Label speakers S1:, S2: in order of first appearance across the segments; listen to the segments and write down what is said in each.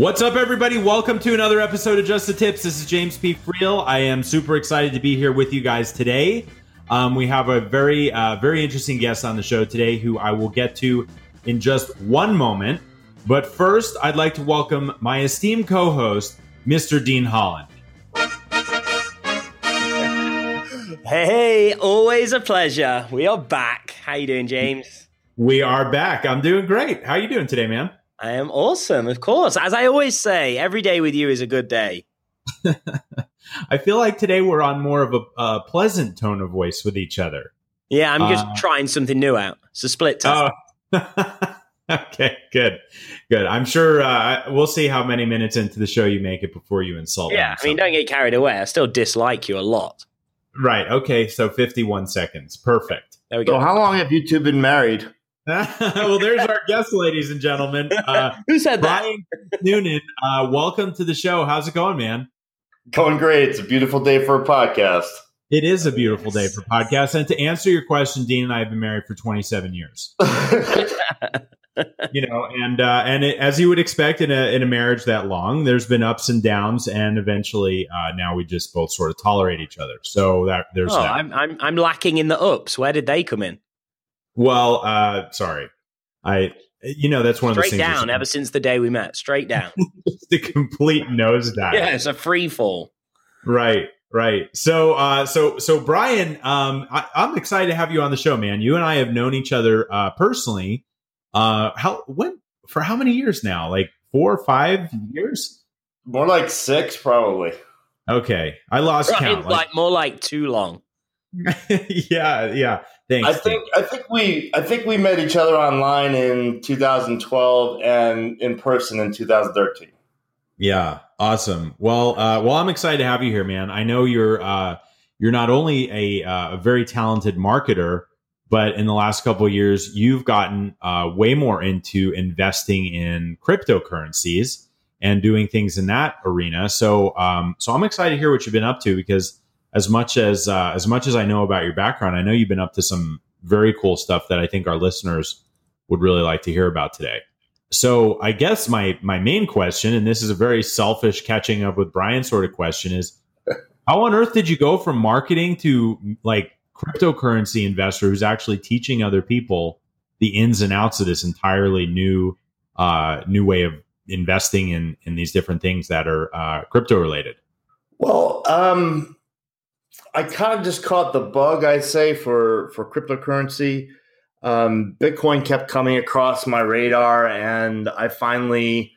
S1: What's up, everybody? Welcome to another episode of Just the Tips. This is James P. Friel. I am super excited to be here with you guys today. Um, we have a very, uh, very interesting guest on the show today who I will get to in just one moment. But first, I'd like to welcome my esteemed co host, Mr. Dean Holland.
S2: Hey, always a pleasure. We are back. How you doing, James?
S1: We are back. I'm doing great. How are you doing today, man?
S2: I am awesome, of course. As I always say, every day with you is a good day.
S1: I feel like today we're on more of a, a pleasant tone of voice with each other.
S2: Yeah, I'm just
S1: Uh,
S2: trying something new out. It's a split test.
S1: Oh, okay, good, good. I'm sure uh, we'll see how many minutes into the show you make it before you insult.
S2: yeah,
S1: me,
S2: I mean, don't get carried away. I still dislike you a lot.
S1: right. Okay, so 51 seconds. Perfect.
S2: There we go.
S3: So, how long have you two been married?
S1: well, there's our guest, ladies and gentlemen. Uh,
S2: Who said that?
S1: Brian Noonan, uh, welcome to the show. How's it going, man?
S3: Going great. It's a beautiful day for a podcast.
S1: It is a beautiful day for podcasts. And to answer your question, Dean and I have been married for 27 years. you know, and uh, and it, as you would expect in a in a marriage that long, there's been ups and downs, and eventually uh, now we just both sort of tolerate each other. So that there's
S2: Oh,
S1: that.
S2: I'm, I'm I'm lacking in the ups. Where did they come in?
S1: Well, uh, sorry, I you know that's one of those
S2: Straight
S1: things.
S2: down. Ever since the day we met, straight down.
S1: the a complete nosedive.
S2: yeah, it's a free fall.
S1: Right, right. So, uh, so, so, Brian, um, I, I'm excited to have you on the show, man. You and I have known each other uh, personally. Uh, how when for how many years now? Like four or five years?
S3: More like six, probably.
S1: Okay, I lost
S2: Right,
S1: count.
S2: like, more like too long.
S1: yeah, yeah. Thanks.
S3: I think I think we I think we met each other online in 2012 and in person in 2013.
S1: Yeah, awesome. Well, uh, well, I'm excited to have you here, man. I know you're uh, you're not only a, uh, a very talented marketer, but in the last couple of years, you've gotten uh, way more into investing in cryptocurrencies and doing things in that arena. So, um, so I'm excited to hear what you've been up to because as much as uh, as much as I know about your background, I know you've been up to some very cool stuff that I think our listeners would really like to hear about today. So I guess my my main question, and this is a very selfish catching up with Brian sort of question, is how on earth did you go from marketing to like cryptocurrency investor who's actually teaching other people the ins and outs of this entirely new uh, new way of investing in in these different things that are uh, crypto related?
S3: Well, um, I kind of just caught the bug, I'd say, for for cryptocurrency. Um, Bitcoin kept coming across my radar, and I finally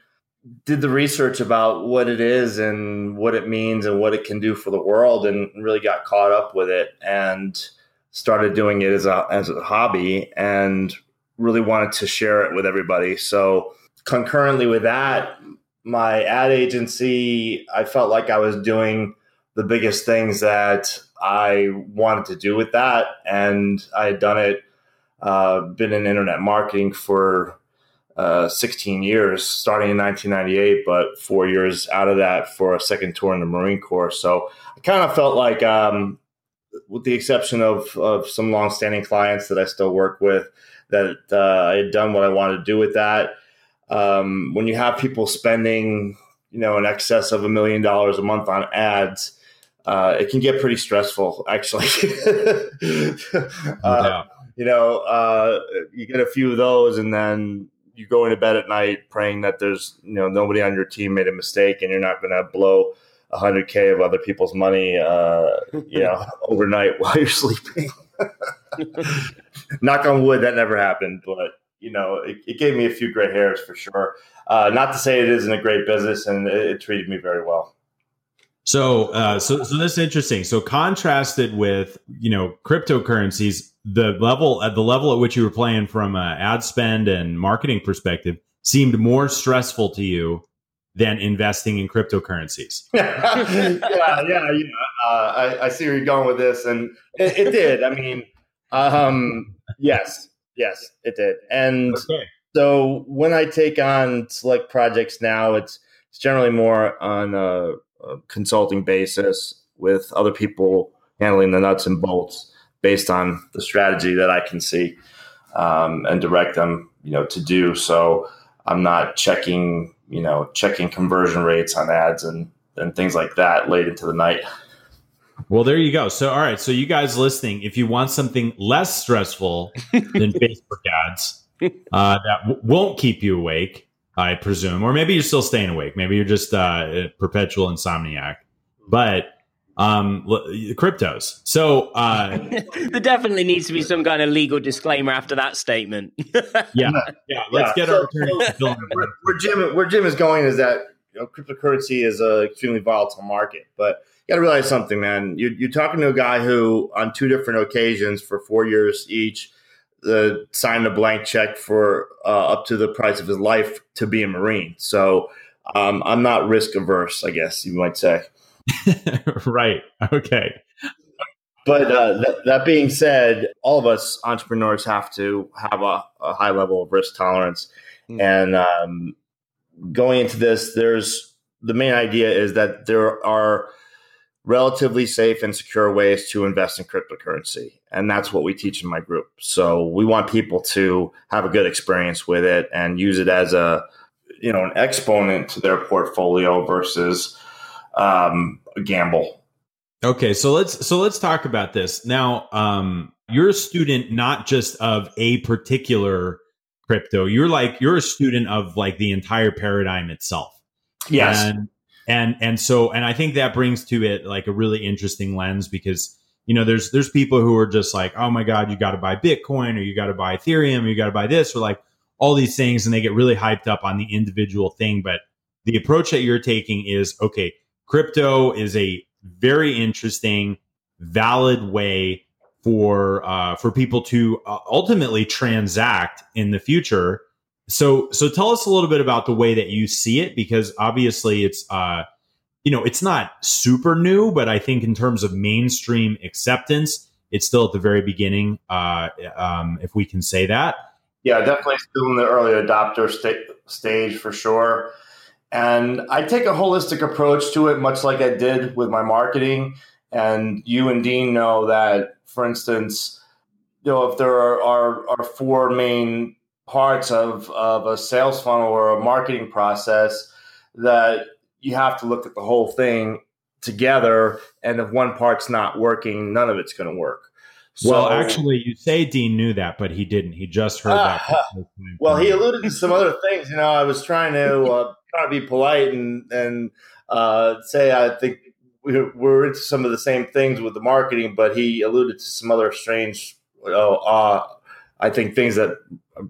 S3: did the research about what it is and what it means and what it can do for the world, and really got caught up with it and started doing it as a as a hobby, and really wanted to share it with everybody. So concurrently with that, my ad agency, I felt like I was doing the biggest things that I wanted to do with that. And I had done it, uh, been in internet marketing for uh, 16 years, starting in 1998, but four years out of that for a second tour in the Marine Corps. So I kind of felt like, um, with the exception of, of some longstanding clients that I still work with, that uh, I had done what I wanted to do with that. Um, when you have people spending, you know, in excess of a million dollars a month on ads, uh, it can get pretty stressful, actually. uh, you know, uh, you get a few of those, and then you go into bed at night praying that there's, you know, nobody on your team made a mistake, and you're not going to blow a hundred k of other people's money, uh, you know, overnight while you're sleeping. Knock on wood, that never happened, but you know, it, it gave me a few gray hairs for sure. Uh, not to say it isn't a great business, and it, it treated me very well.
S1: So, uh, so, so this is interesting. So, contrasted with you know cryptocurrencies, the level at the level at which you were playing from an ad spend and marketing perspective seemed more stressful to you than investing in cryptocurrencies.
S3: yeah, yeah, yeah. Uh, I, I, see where you're going with this, and it, it did. I mean, um, yes, yes, it did. And okay. so when I take on select projects now, it's it's generally more on a, a consulting basis with other people handling the nuts and bolts based on the strategy that I can see um, and direct them, you know, to do. So I'm not checking, you know, checking conversion rates on ads and and things like that late into the night.
S1: Well, there you go. So, all right. So, you guys listening, if you want something less stressful than Facebook ads uh, that w- won't keep you awake, I presume, or maybe you're still staying awake. Maybe you're just uh, a perpetual insomniac. But um cryptos so uh
S2: there definitely needs to be some kind of legal disclaimer after that statement
S1: yeah yeah let's yeah. get so, our attorney
S3: so where, where jim where jim is going is that you know cryptocurrency is a extremely volatile market but you got to realize something man you're, you're, talking to a guy who on two different occasions for four years each uh, signed a blank check for uh, up to the price of his life to be a marine so um, i'm not risk averse i guess you might say
S1: right. Okay.
S3: But uh, that, that being said, all of us entrepreneurs have to have a, a high level of risk tolerance. Mm. And um, going into this, there's the main idea is that there are relatively safe and secure ways to invest in cryptocurrency. And that's what we teach in my group. So we want people to have a good experience with it and use it as a, you know, an exponent to their portfolio versus um, a gamble.
S1: Okay, so let's so let's talk about this now. Um, you're a student not just of a particular crypto. You're like you're a student of like the entire paradigm itself.
S3: Yes.
S1: And and and so and I think that brings to it like a really interesting lens because you know there's there's people who are just like oh my god you got to buy Bitcoin or you got to buy Ethereum or you got to buy this or like all these things and they get really hyped up on the individual thing. But the approach that you're taking is okay crypto is a very interesting, valid way for uh, for people to uh, ultimately transact in the future. So, so tell us a little bit about the way that you see it, because obviously it's uh, you know it's not super new, but I think in terms of mainstream acceptance, it's still at the very beginning, uh, um, if we can say that.
S3: Yeah, definitely still in the early adopter sta- stage for sure. And I take a holistic approach to it, much like I did with my marketing. And you and Dean know that, for instance, you know, if there are, are, are four main parts of, of a sales funnel or a marketing process, that you have to look at the whole thing together. And if one part's not working, none of it's going to work.
S1: So, well, actually, you say Dean knew that, but he didn't. He just heard uh, that.
S3: Well, he alluded to some other things. You know, I was trying to uh, trying to be polite and and uh, say I think we're into some of the same things with the marketing, but he alluded to some other strange. Oh, uh, I think things that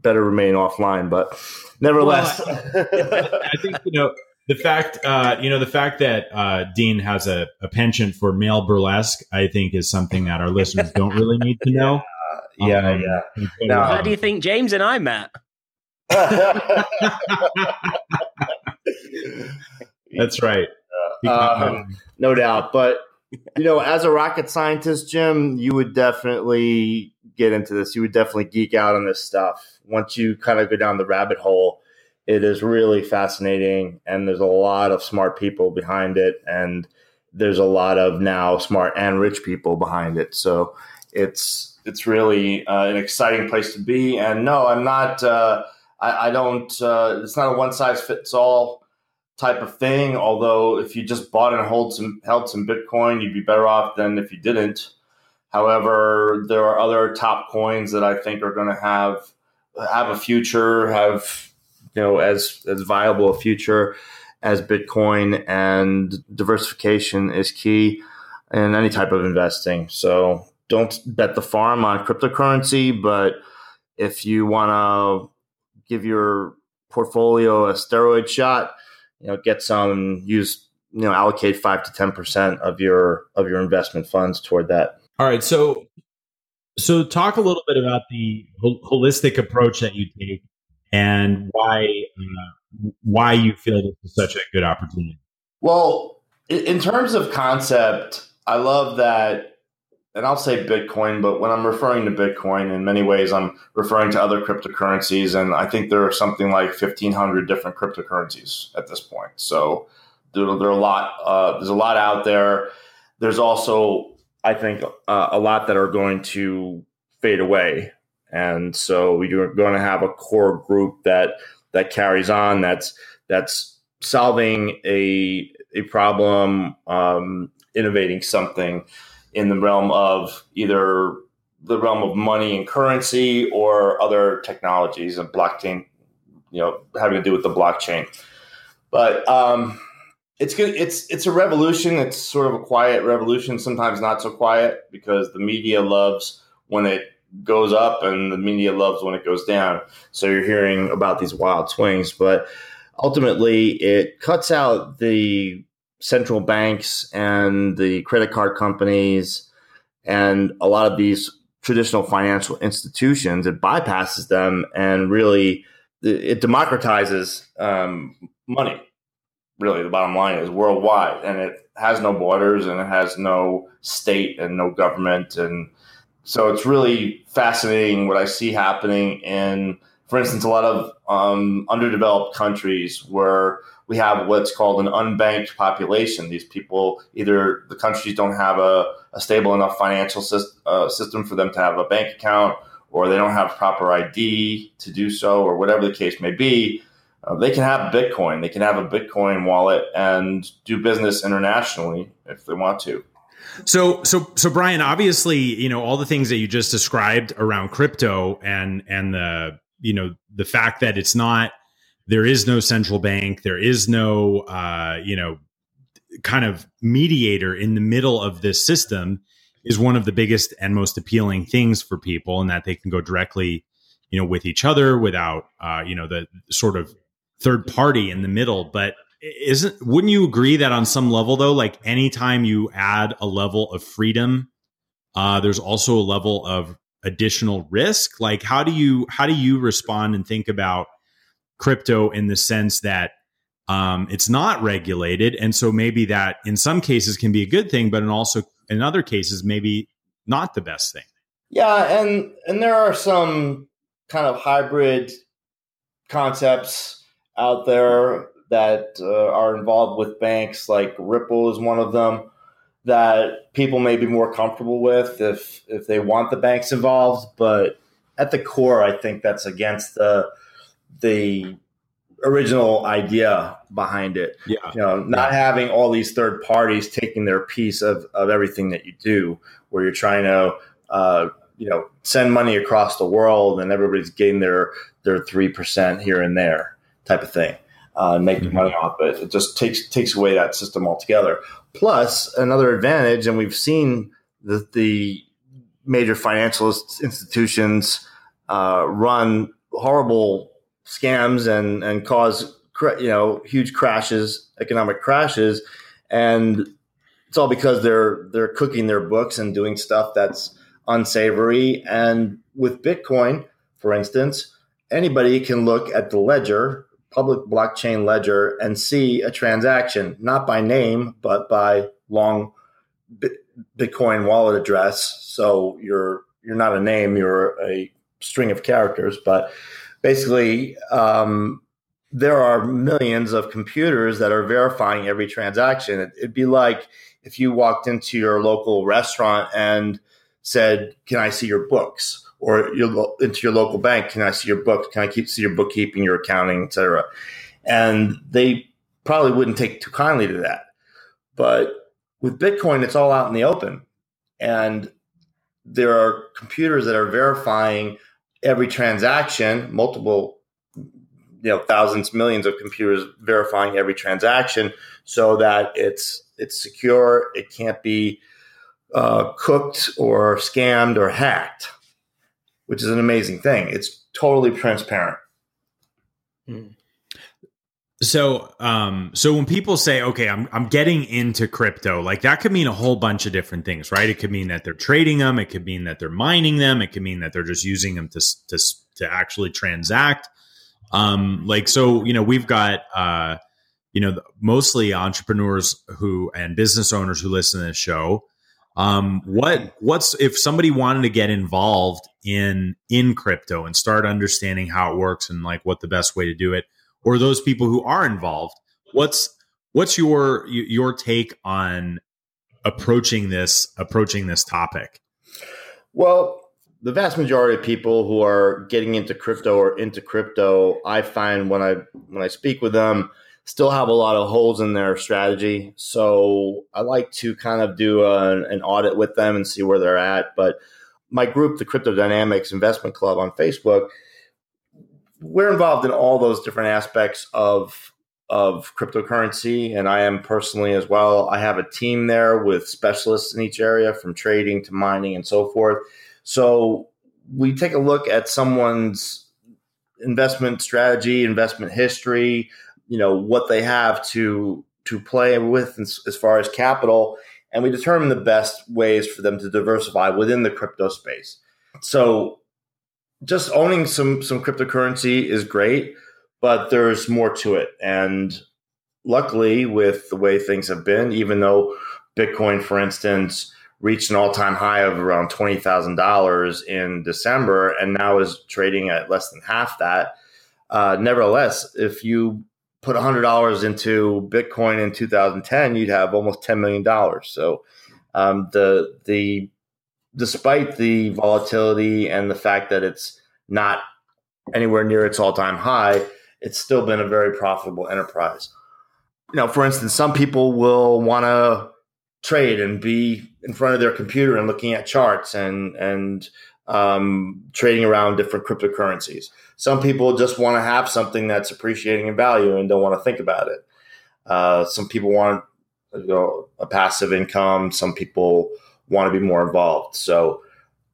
S3: better remain offline, but nevertheless,
S1: well, I, I think you know the fact uh, you know the fact that uh, Dean has a, a, penchant for male burlesque, I think, is something that our listeners don't really need to know.
S3: Yeah, um, yeah.
S2: Now, how do you think James and I met?
S1: That's right.
S3: Um, no doubt. But, you know, as a rocket scientist, Jim, you would definitely get into this. You would definitely geek out on this stuff. Once you kind of go down the rabbit hole, it is really fascinating. And there's a lot of smart people behind it. And there's a lot of now smart and rich people behind it. So it's, it's really uh, an exciting place to be. And no, I'm not, uh, I, I don't, uh, it's not a one size fits all type of thing. Although if you just bought and hold some held some Bitcoin, you'd be better off than if you didn't. However, there are other top coins that I think are going to have have a future, have you know as as viable a future as Bitcoin, and diversification is key in any type of investing. So don't bet the farm on cryptocurrency, but if you want to give your portfolio a steroid shot, you know, get some use you know allocate five to ten percent of your of your investment funds toward that.
S1: All right, so so talk a little bit about the holistic approach that you take and why uh, why you feel this is such a good opportunity.
S3: Well, in terms of concept, I love that, and I'll say Bitcoin, but when I'm referring to Bitcoin, in many ways, I'm referring to other cryptocurrencies, and I think there are something like 1,500 different cryptocurrencies at this point. So there, there are a lot. Uh, there's a lot out there. There's also, I think, uh, a lot that are going to fade away, and so you're going to have a core group that that carries on. That's that's solving a a problem, um, innovating something in the realm of either the realm of money and currency or other technologies and blockchain, you know, having to do with the blockchain. But um, it's good. It's it's a revolution. It's sort of a quiet revolution. Sometimes not so quiet because the media loves when it goes up and the media loves when it goes down. So you're hearing about these wild swings, but ultimately it cuts out the central banks and the credit card companies and a lot of these traditional financial institutions. It bypasses them and really it democratizes um, money. Really, the bottom line is worldwide, and it has no borders, and it has no state and no government, and so it's really fascinating what I see happening in for instance, a lot of um, underdeveloped countries where we have what's called an unbanked population. These people either the countries don't have a, a stable enough financial uh, system for them to have a bank account, or they don't have proper ID to do so, or whatever the case may be. Uh, they can have Bitcoin. They can have a Bitcoin wallet and do business internationally if they want to.
S1: So, so, so, Brian, obviously, you know all the things that you just described around crypto and and the you know the fact that it's not there is no central bank there is no uh, you know kind of mediator in the middle of this system is one of the biggest and most appealing things for people and that they can go directly you know with each other without uh, you know the sort of third party in the middle but isn't wouldn't you agree that on some level though like anytime you add a level of freedom uh, there's also a level of additional risk? Like how do you how do you respond and think about crypto in the sense that um, it's not regulated? And so maybe that in some cases can be a good thing but in also in other cases maybe not the best thing.
S3: Yeah and and there are some kind of hybrid concepts out there that uh, are involved with banks like ripple is one of them that people may be more comfortable with if if they want the banks involved. But at the core, I think that's against the the original idea behind it.
S1: Yeah.
S3: You know, not yeah. having all these third parties taking their piece of, of everything that you do, where you're trying to uh, you know send money across the world and everybody's getting their their three percent here and there type of thing. Uh, making mm-hmm. money off it. It just takes takes away that system altogether. Plus, another advantage, and we've seen that the major financial institutions uh, run horrible scams and and cause you know huge crashes, economic crashes, and it's all because they're they're cooking their books and doing stuff that's unsavory. And with Bitcoin, for instance, anybody can look at the ledger public blockchain ledger and see a transaction, not by name, but by long Bitcoin wallet address. So you're you're not a name, you're a string of characters. But basically, um, there are millions of computers that are verifying every transaction. It, it'd be like if you walked into your local restaurant and said, "Can I see your books?" Or your, into your local bank. Can I see your book? Can I keep see your bookkeeping, your accounting, etc. And they probably wouldn't take too kindly to that. But with Bitcoin, it's all out in the open, and there are computers that are verifying every transaction, multiple, you know, thousands, millions of computers verifying every transaction, so that it's it's secure. It can't be uh, cooked or scammed or hacked which is an amazing thing. It's totally transparent.
S1: Hmm. So, um, so when people say, "Okay, I'm I'm getting into crypto," like that could mean a whole bunch of different things, right? It could mean that they're trading them. It could mean that they're mining them. It could mean that they're just using them to to to actually transact. Um, like so, you know, we've got uh, you know, mostly entrepreneurs who and business owners who listen to this show. Um, what what's if somebody wanted to get involved in in crypto and start understanding how it works and like what the best way to do it? or those people who are involved what's what's your your take on approaching this approaching this topic
S3: well the vast majority of people who are getting into crypto or into crypto i find when i when i speak with them still have a lot of holes in their strategy so i like to kind of do a, an audit with them and see where they're at but my group the crypto dynamics investment club on facebook we're involved in all those different aspects of of cryptocurrency and I am personally as well. I have a team there with specialists in each area from trading to mining and so forth. So we take a look at someone's investment strategy, investment history, you know, what they have to to play with as far as capital and we determine the best ways for them to diversify within the crypto space. So just owning some some cryptocurrency is great, but there's more to it. And luckily, with the way things have been, even though Bitcoin, for instance, reached an all-time high of around twenty thousand dollars in December, and now is trading at less than half that. Uh, nevertheless, if you put hundred dollars into Bitcoin in 2010, you'd have almost ten million dollars. So um, the the despite the volatility and the fact that it's not anywhere near its all time high, it's still been a very profitable enterprise. You know, for instance, some people will want to trade and be in front of their computer and looking at charts and and um, trading around different cryptocurrencies. Some people just want to have something that's appreciating in value and don't want to think about it. Uh, some people want you know, a passive income. Some people want to be more involved. So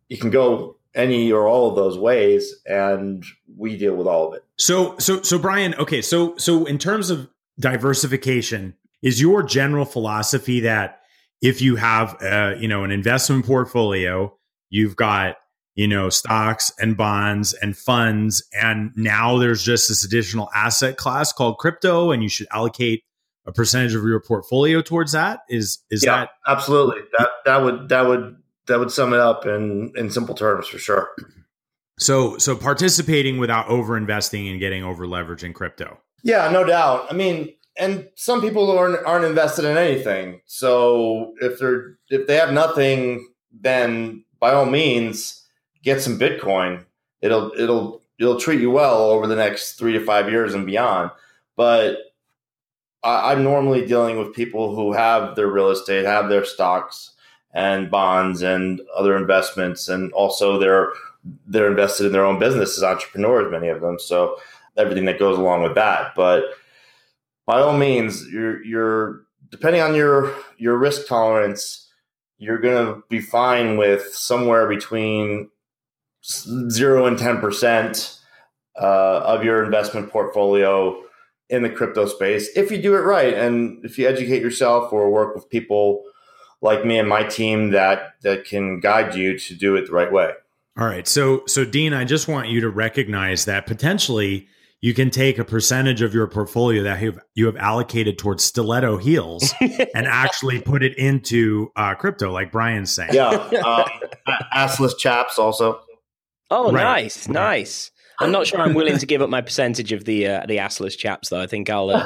S3: you can go any or all of those ways and we deal with all of it.
S1: So so so Brian, okay, so so in terms of diversification, is your general philosophy that if you have uh, you know an investment portfolio, you've got you know stocks and bonds and funds. And now there's just this additional asset class called crypto and you should allocate a percentage of your portfolio towards that. Is is yeah, that
S3: absolutely. That that would that would that would sum it up in in simple terms for sure.
S1: So so participating without over investing and getting over leverage in crypto.
S3: Yeah no doubt. I mean and some people aren't aren't invested in anything. So if they're if they have nothing then by all means get some bitcoin it'll it'll it'll treat you well over the next three to five years and beyond but I, I'm normally dealing with people who have their real estate, have their stocks and bonds and other investments, and also they're they're invested in their own business as entrepreneurs, many of them. So everything that goes along with that. But by all means, you're you're depending on your your risk tolerance, you're going to be fine with somewhere between zero and ten percent uh, of your investment portfolio in the crypto space if you do it right and if you educate yourself or work with people like me and my team that that can guide you to do it the right way.
S1: All right. So so Dean, I just want you to recognize that potentially you can take a percentage of your portfolio that you have, you have allocated towards stiletto heels and actually put it into uh, crypto, like Brian's saying.
S3: Yeah, um, assless chaps also.
S2: Oh, right. nice, nice. I'm not sure I'm willing to give up my percentage of the uh, the assless chaps though. I think I'll uh,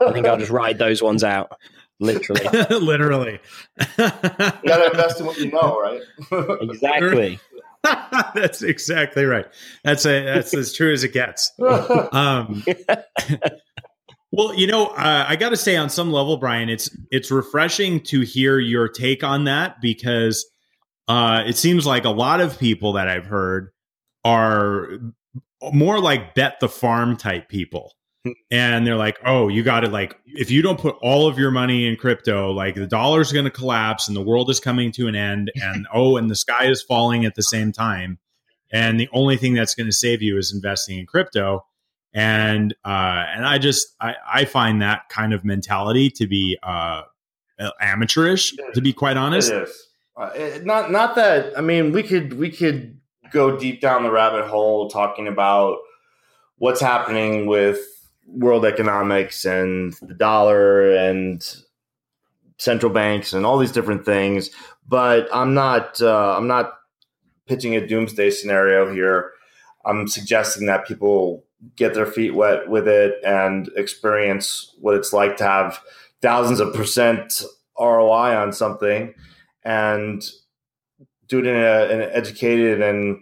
S2: I think I'll just ride those ones out. Literally.
S1: Literally.
S3: you gotta invest in what you know, right?
S2: exactly.
S1: that's exactly right. That's a that's as true as it gets. Um, well, you know, uh, I got to say, on some level, Brian, it's it's refreshing to hear your take on that because uh, it seems like a lot of people that I've heard are more like bet the farm type people. Hmm. And they're like, oh, you got to like, if you don't put all of your money in crypto, like the dollar's going to collapse and the world is coming to an end. And oh, and the sky is falling at the same time. And the only thing that's going to save you is investing in crypto. and uh, and I just I, I find that kind of mentality to be uh, amateurish, to be quite honest.
S3: Uh, not not that I mean we could we could go deep down the rabbit hole talking about what's happening with world economics and the dollar and central banks and all these different things. But I'm not uh, I'm not pitching a doomsday scenario here. I'm suggesting that people get their feet wet with it and experience what it's like to have thousands of percent ROI on something and do it in, a, in an educated and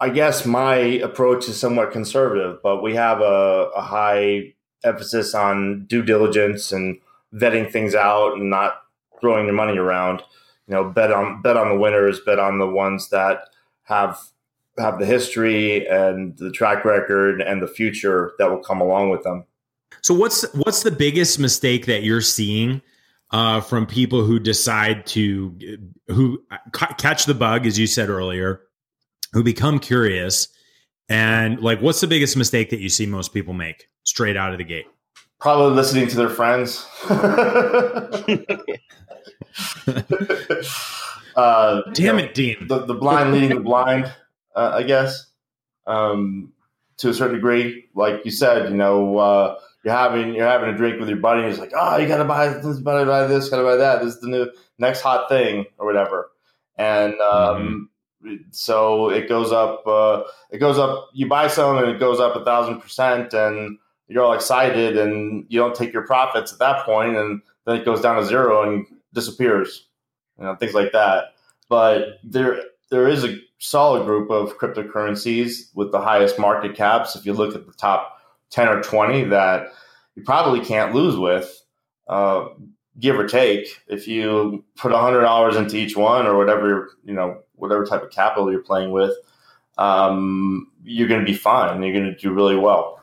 S3: I guess my approach is somewhat conservative, but we have a, a high emphasis on due diligence and vetting things out and not throwing your money around. You know, bet on bet on the winners, bet on the ones that have have the history and the track record and the future that will come along with them.
S1: So what's what's the biggest mistake that you're seeing uh, from people who decide to who catch the bug, as you said earlier, who become curious, and like, what's the biggest mistake that you see most people make straight out of the gate?
S3: Probably listening to their friends.
S1: uh, Damn it, Dean!
S3: The, the blind leading the blind uh, I guess, um, to a certain degree. Like you said, you know, uh, you're having you're having a drink with your buddy, and he's like, "Oh, you gotta buy this, gotta buy this, gotta buy that. This is the new next hot thing or whatever." And um, mm-hmm. so it goes up. Uh, it goes up. You buy some, and it goes up a thousand percent, and you're all excited, and you don't take your profits at that point, and then it goes down to zero and disappears. You know, things like that. But there there is a solid group of cryptocurrencies with the highest market caps. If you look at the top 10 or 20 that you probably can't lose with, uh, give or take. If you put $100 into each one or whatever, you know, whatever type of capital you're playing with, um, you're going to be fine. You're going to do really well.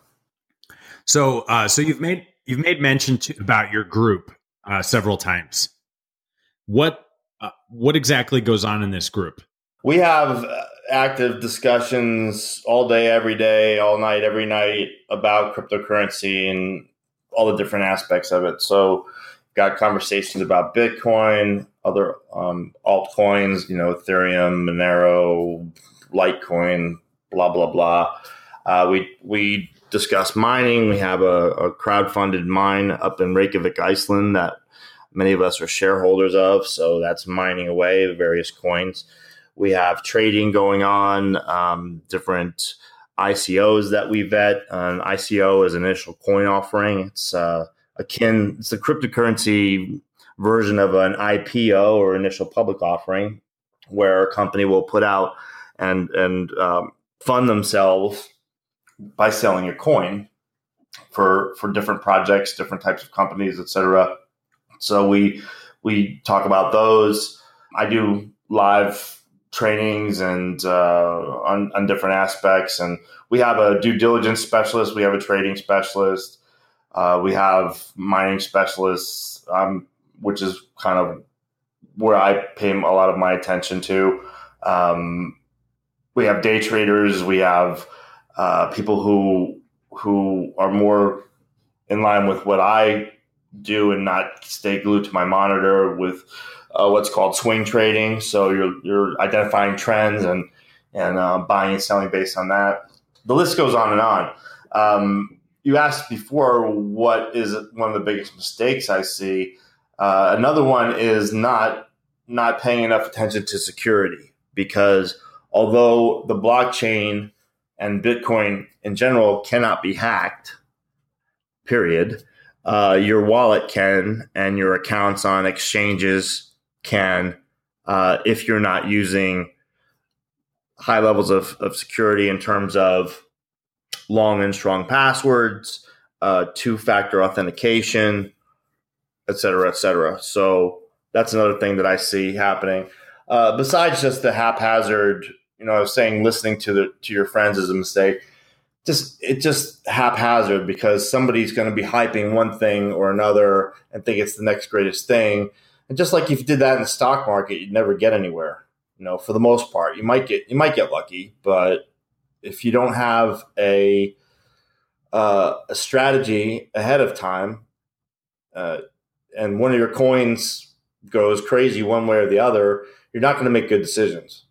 S1: So, uh, so you've made you've made mention to, about your group uh, several times. What uh, what exactly goes on in this group?
S3: We have active discussions all day, every day, all night, every night about cryptocurrency and all the different aspects of it. So, got conversations about Bitcoin, other um, altcoins, you know, Ethereum, Monero, Litecoin, blah blah blah. Uh, we we discuss mining. We have a, a crowd funded mine up in Reykjavik, Iceland that many of us are shareholders of. So that's mining away various coins. We have trading going on, um, different ICOs that we vet. An ICO is initial coin offering. It's uh, akin, it's a cryptocurrency version of an IPO or initial public offering, where a company will put out and and um, fund themselves by selling a coin for for different projects, different types of companies, etc. So we we talk about those. I do live trainings and uh, on, on, different aspects. And we have a due diligence specialist, we have a trading specialist, uh, we have mining specialists, um, which is kind of where I pay a lot of my attention to. Um, we have day traders, we have uh, people who who are more in line with what I do and not stay glued to my monitor with uh, what's called swing trading. So you're you're identifying trends and and uh, buying and selling based on that. The list goes on and on. Um, you asked before what is one of the biggest mistakes I see. Uh, another one is not not paying enough attention to security because although the blockchain and Bitcoin in general cannot be hacked, period. Uh, your wallet can, and your accounts on exchanges can, uh, if you're not using high levels of, of security in terms of long and strong passwords, uh, two factor authentication, et cetera, et cetera. So that's another thing that I see happening. Uh, besides just the haphazard, you know, I was saying listening to the to your friends is a mistake. Just it just haphazard because somebody's going to be hyping one thing or another and think it's the next greatest thing, and just like if you did that in the stock market, you'd never get anywhere. You know, for the most part, you might get you might get lucky, but if you don't have a uh, a strategy ahead of time, uh, and one of your coins goes crazy one way or the other, you're not going to make good decisions.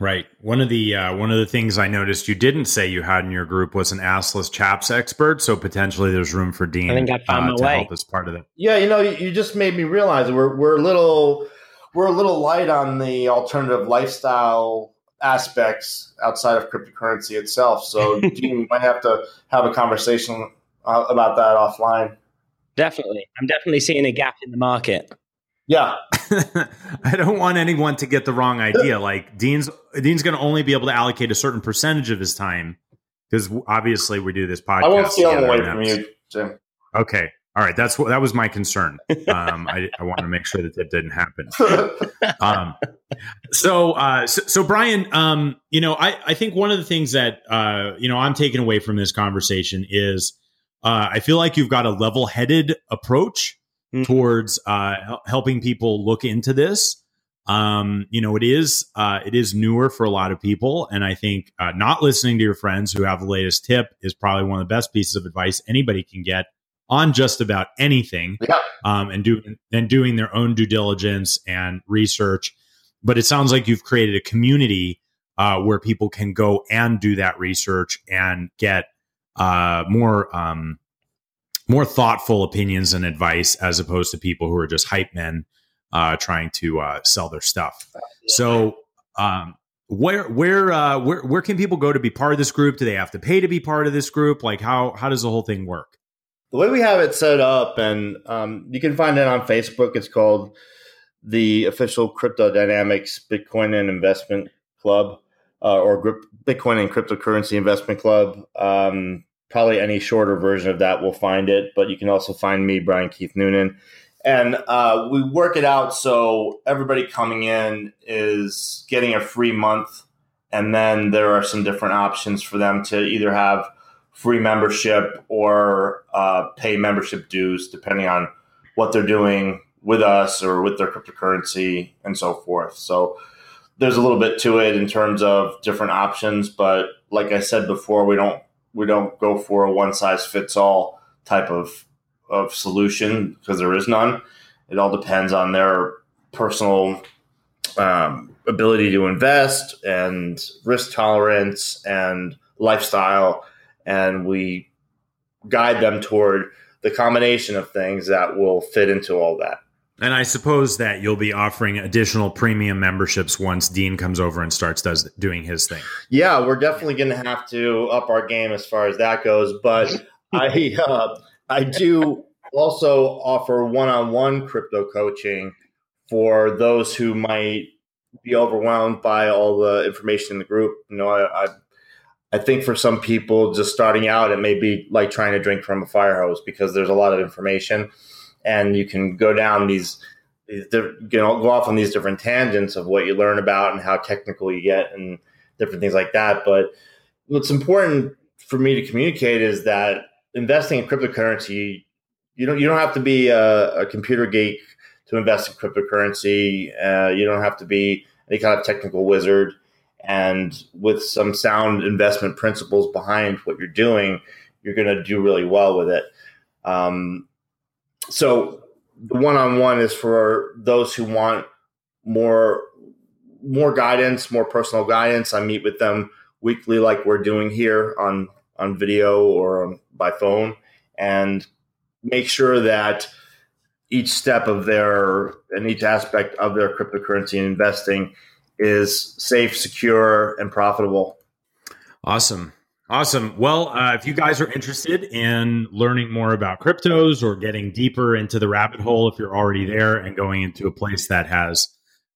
S1: Right. One of the uh, one of the things I noticed you didn't say you had in your group was an assless chaps expert. So potentially there's room for Dean.
S2: I think I found
S1: uh,
S2: my
S1: to
S2: way.
S1: help as part of that.
S3: Yeah, you know, you, you just made me realize we're we're a little we're a little light on the alternative lifestyle aspects outside of cryptocurrency itself. So Dean we might have to have a conversation uh, about that offline.
S2: Definitely. I'm definitely seeing a gap in the market.
S3: Yeah,
S1: I don't want anyone to get the wrong idea. Like Dean's Dean's going to only be able to allocate a certain percentage of his time because obviously we do this podcast.
S3: I won't steal away from you, Jim.
S1: Okay. All right. That's what that was my concern. Um, I, I want to make sure that that didn't happen. um, so, uh, so, so Brian, um, you know, I, I think one of the things that, uh, you know, I'm taking away from this conversation is, uh, I feel like you've got a level headed approach
S2: Mhm.
S1: towards, uh, helping people look into this. Um, you know, it is, uh, it is newer for a lot of people. And I think, uh, not listening to your friends who have the latest tip is probably one of the best pieces of advice anybody can get on just about anything
S3: yeah,
S1: um, and doing and doing their own due diligence and research. But it sounds like you've created a community uh, where people can go and do that research and get uh, more um, more thoughtful opinions and advice as opposed to people who are just hype men uh, trying to uh, sell their stuff. So. Um, where where uh, where where can people go to be part of this group? Do they have to pay to be part of this group? Like how how does the whole thing work?
S3: the way we have it set up, and um, you can find it on Facebook. It's called the official Crypto Dynamics Bitcoin and Investment Club, uh, or Bitcoin and Cryptocurrency Investment Club. Um, probably any shorter version of that will find it, but you can also find me, Brian Keith Noonan. And uh, we work it out so everybody coming in is getting a free month, and then there are some different options for them to either have free membership or uh, pay membership dues, depending on what they're doing with us or with their cryptocurrency and so forth. So there's a little bit to it in terms of different options, but like I said before, we don't we don't go for a one size fits all type of of solution because there is none. It all depends on their personal um, ability to invest and risk tolerance and lifestyle, and we guide them toward the combination of things that will fit into all that.
S1: And I suppose that you'll be offering additional premium memberships once Dean comes over and starts does doing his thing.
S3: Yeah, we're definitely going to have to up our game as far as that goes. But I uh, I do also offer one-on-one crypto coaching for those who might be overwhelmed by all the information in the group. You know, I, I I think for some people just starting out, it may be like trying to drink from a fire hose because there's a lot of information, and you can go down these. these You know, go off on these different tangents of what you learn about and how technical you get and different things like that. But what's important for me to communicate is that investing in cryptocurrency, you don't you don't have to be a, a computer geek to invest in cryptocurrency. Uh, you don't have to be any kind of technical wizard. And with some sound investment principles behind what you're doing, you're going to do really well with it. Um, so the one-on-one is for those who want more more guidance, more personal guidance. I meet with them weekly, like we're doing here on on video or by phone, and make sure that each step of their and each aspect of their cryptocurrency investing is safe, secure, and profitable.
S1: Awesome. Awesome. Well, uh, if you guys are interested in learning more about cryptos or getting deeper into the rabbit hole, if you're already there and going into a place that has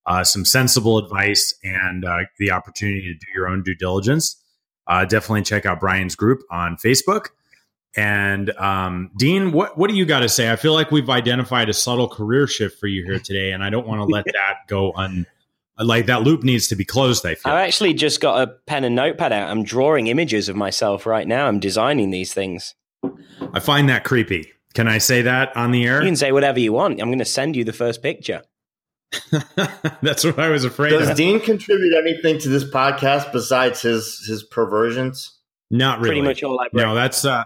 S1: uh, some sensible advice and uh, the opportunity to do your own due diligence, uh, definitely check out Brian's group on Facebook. And um, Dean, what what do you got to say? I feel like we've identified a subtle career shift for you here today, and I don't want to let that go un like that loop needs to be closed. I feel.
S2: I've actually just got a pen and notepad out. I'm drawing images of myself right now. I'm designing these things.
S1: I find that creepy. Can I say that on the air?
S2: You can say whatever you want. I'm going to send you the first picture.
S1: That's what I was afraid of.
S3: Does
S1: of.
S3: Dean contribute anything to this podcast besides his his perversions?
S1: Not really.
S2: Pretty much all I bring.
S1: No, that's uh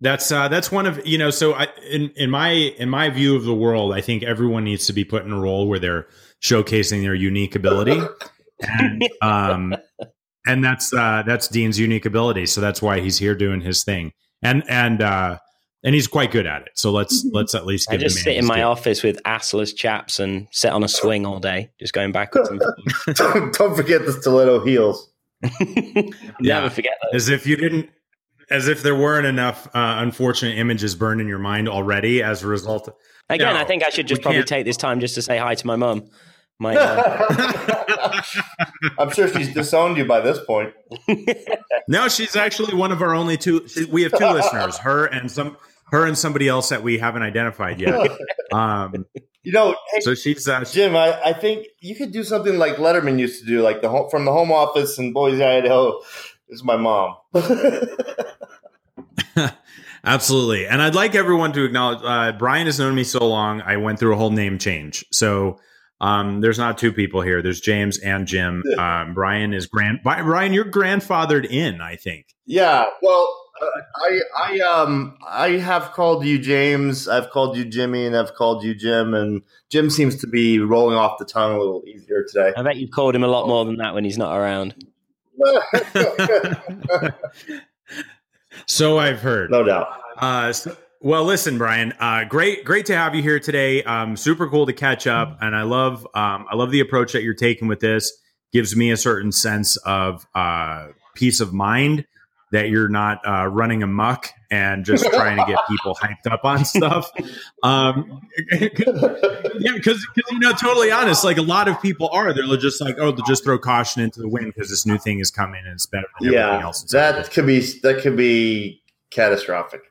S1: That's uh, that's one of you know. So I, in in my in my view of the world, I think everyone needs to be put in a role where they're showcasing their unique ability, and um, and that's uh, that's Dean's unique ability. So that's why he's here doing his thing, and and uh, and he's quite good at it. So let's let's at least
S2: I
S1: give
S2: just
S1: the man
S2: sit in my
S1: due.
S2: office with assless chaps and sit on a swing all day, just going backwards and forwards.
S3: don't, don't forget the stiletto heels.
S2: Never
S1: Yeah.
S2: forget those.
S1: as if you didn't as if there weren't enough uh, unfortunate images burned in your mind already as a result of,
S2: Again,
S1: No,
S2: I think I should just probably
S1: can't.
S2: take this time just to say hi to my mum. My uh,
S3: I'm sure she's disowned you by this point.
S1: no she's actually one of our only two she, we have two listeners her and some her and somebody else that we haven't identified yet um
S3: You know, hey,
S1: so she's uh,
S3: Jim, I, I think you could do something like Letterman used to do, like the from the home office in Boise, Idaho. This is my mom.
S1: absolutely and i'd like everyone to acknowledge uh brian has known me so long i went through a whole name change so um, there's not two people here. There's James and Jim. Um, Brian is grand. Brian, you're grandfathered in. I think.
S3: yeah, well, uh, I I um I have called you James, I've called you Jimmy, and I've called you Jim, and Jim seems to be rolling off the tongue a little easier today.
S2: I bet you've called him a lot more than that when he's not around.
S1: so I've heard.
S3: no doubt.
S1: Uh, so- well, listen, Brian. Uh, great, great to have you here today. Um, super cool to catch up, and I love, um, I love the approach that you're taking with this. Gives me a certain sense of uh, peace of mind that you're not uh, running amok and just trying to get people hyped up on stuff. Um, yeah, because you know, totally honest, like a lot of people are. They're just like, oh, they'll just throw caution into the wind because this new thing is coming and it's better than everything
S3: Yeah,
S1: else. that's out
S3: that could be that could be catastrophic.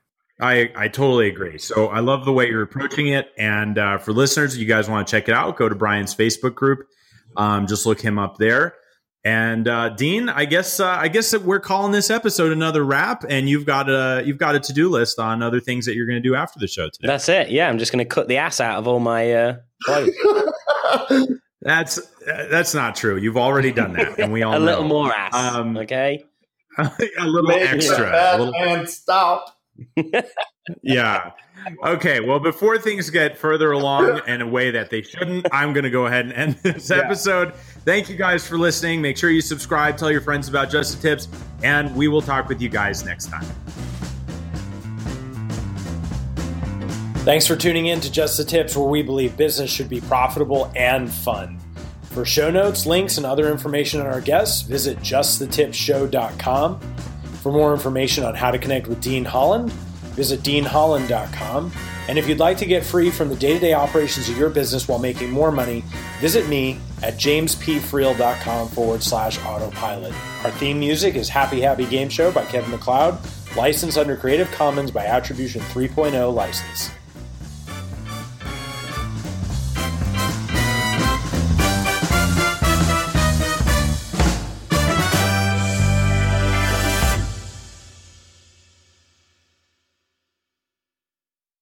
S1: I, I totally agree. So I love the way you're approaching it. And uh, for listeners, if you guys want to check it out, go to Brian's Facebook group. Um, just look him up there. And uh, Dean, I guess uh, I guess that we're calling this episode another wrap, and you've got a you've got a to do list on other things that you're going to do after the show today.
S2: That's it. Yeah, I'm just going to cut the ass out of all my uh, clothes.
S1: That's uh, that's not true. You've already done that, and we all
S2: a little more ass.
S1: Um,
S2: okay.
S1: a little
S3: Make
S1: extra.
S3: that
S1: A little,
S3: man stop.
S1: yeah. Okay. Well, before things get further along in a way that they shouldn't, I'm going to go ahead and end this episode. Thank you guys for listening. Make sure you subscribe, tell your friends about Just the Tips, and we will talk with you guys next time.
S4: Thanks for tuning in to Just the Tips, where we believe business should be profitable and fun. For show notes, links, and other information on our guests, visit justthetipshow.com. For more information on how to connect with Dean Holland, visit deanholland.com. And if you'd like to get free from the day to day operations of your business while making more money, visit me at jamespfriel.com forward slash autopilot. Our theme music is Happy Happy Game Show by Kevin MacLeod, licensed under Creative Commons by Attribution 3.0 license.